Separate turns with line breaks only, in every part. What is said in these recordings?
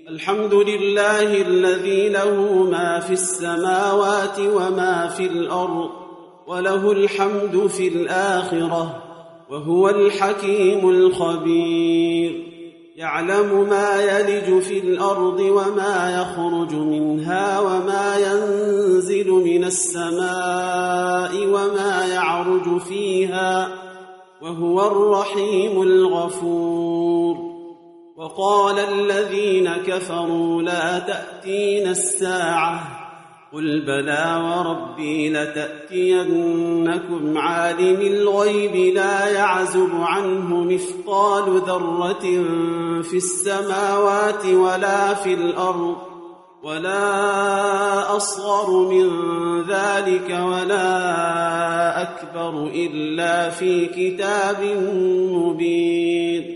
الحمد لله الذي له ما في السماوات وما في الأرض وله الحمد في الآخرة وهو الحكيم الخبير. يعلم ما يلج في الأرض وما يخرج منها وما ينزل من السماء وما يعرج فيها وهو الرحيم الغفور. وقال الذين كفروا لا تاتين الساعة قل بلى وربي لتأتينكم عالم الغيب لا يعزب عنه مثقال ذرة في السماوات ولا في الأرض ولا أصغر من ذلك ولا أكبر إلا في كتاب مبين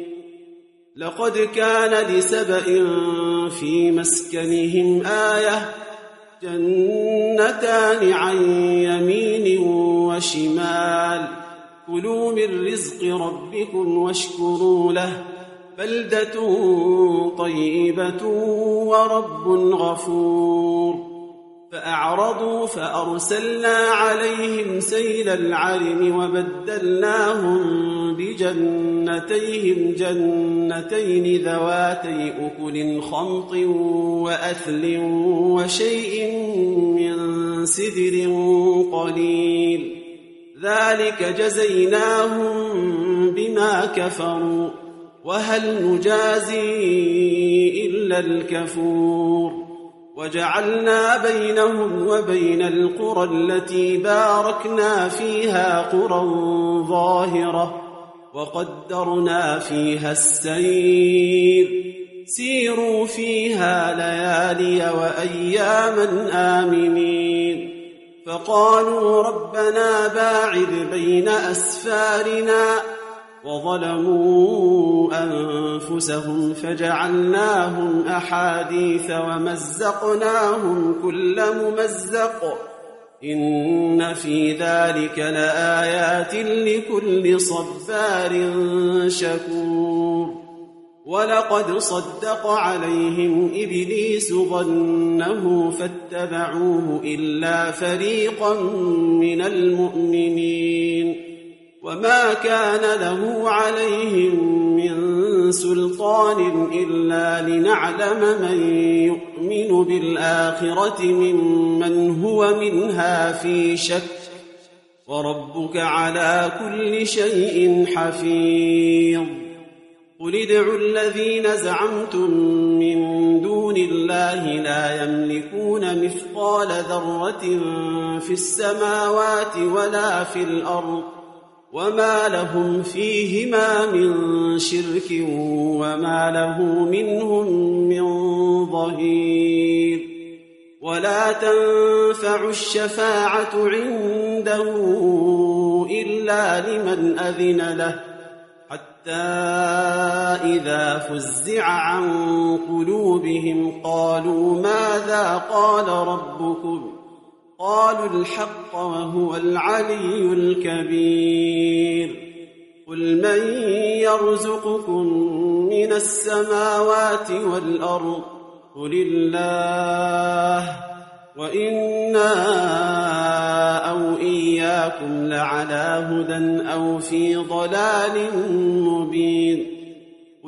لقد كان لسبأ في مسكنهم آية جنتان عن يمين وشمال. كلوا من رزق ربكم واشكروا له. بلدة طيبة ورب غفور. فأعرضوا فأرسلنا عليهم سيل العرم وبدلناهم بجنتيهم جنتين ذواتي أكل خمط وأثل وشيء من سدر قليل. ذلك جزيناهم بما كفروا وهل نجازي إلا الكفور. وجعلنا بينهم وبين القرى التي باركنا فيها قرى ظاهرة وقدرنا فيها السير. سيروا فيها ليالي وأياما آمنين. فقالوا ربنا باعد بين أسفارنا وظلموا أنفسهم فجعلناهم أحاديث ومزقناهم كل ممزق. إن في ذلك لآيات لكل صبار شكور. ولقد صدق عليهم إبليس ظنه فاتبعوه إلا فريقا من المؤمنين. وما كان له عليهم من سلطان إلا لنعلم من يؤمن بالآخرة ممن هو منها في شك وربك على كل شيء حفيظ. قل ادعوا الذين زعمتم من دون الله لا يملكون مثقال ذرة في السماوات ولا في الأرض وما لهم فيهما من شرك وما له منهم من ظهير ولا تنفع الشفاعة عنده إلا لمن أذن له حتى إذا فزع عن قلوبهم قالوا ماذا قال ربكم قالوا الحق وهو العلي الكبير. قل من يرزقكم من السماوات والأرض؟ قل الله. وإنا أو إياكم لعلى هدى أو في ضلال مبين.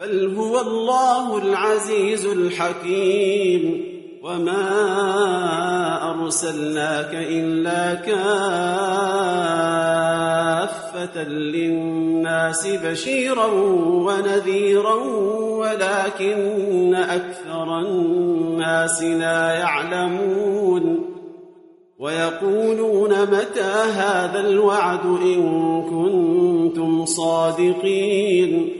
بل هو الله العزيز الحكيم. وما أرسلناك إلا كافة للناس بشيرا ونذيرا ولكن أكثر الناس لا يعلمون. ويقولون متى هذا الوعد إن كنتم صادقين.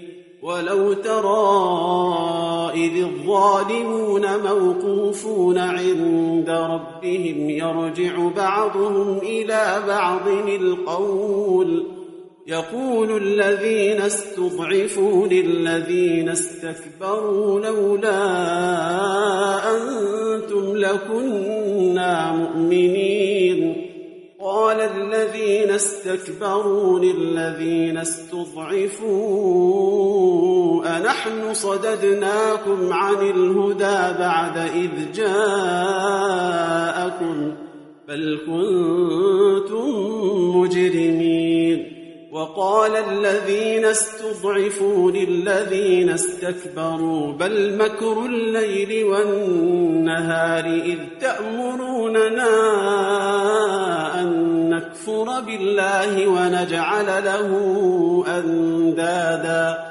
ولو ترى إذ الظالمون موقوفون عند ربهم يرجع بعضهم إلى بعض القول يقول الذين استضعفوا للذين استكبروا لولا أنتم لكنا مؤمنين قال الذين استكبروا للذين استضعفوا أنحن صددناكم عن الهدى بعد إذ جاءكم بل كنتم مجرمين وقال الذين استضعفوا للذين استكبروا بل مكر الليل والنهار إذ تأمروننا أن نكفر بالله ونجعل له أندادا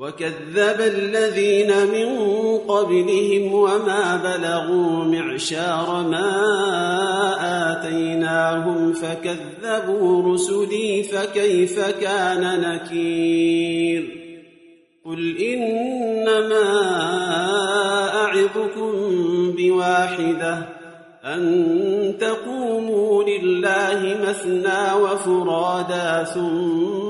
وكذب الذين من قبلهم وما بلغوا معشار ما آتيناهم فكذبوا رسلي فكيف كان نكير قل إنما أعظكم بواحدة أن تقوموا لله مثنى وفرادا ثم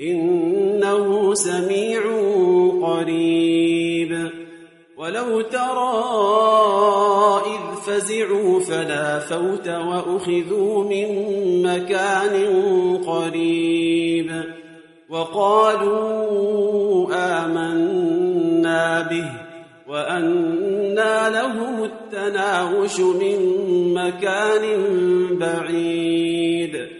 إنه سميع قريب. ولو ترى إذ فزعوا فلا فوت وأخذوا من مكان قريب. وقالوا آمنا به وأنى لهم التناوش من مكان بعيد.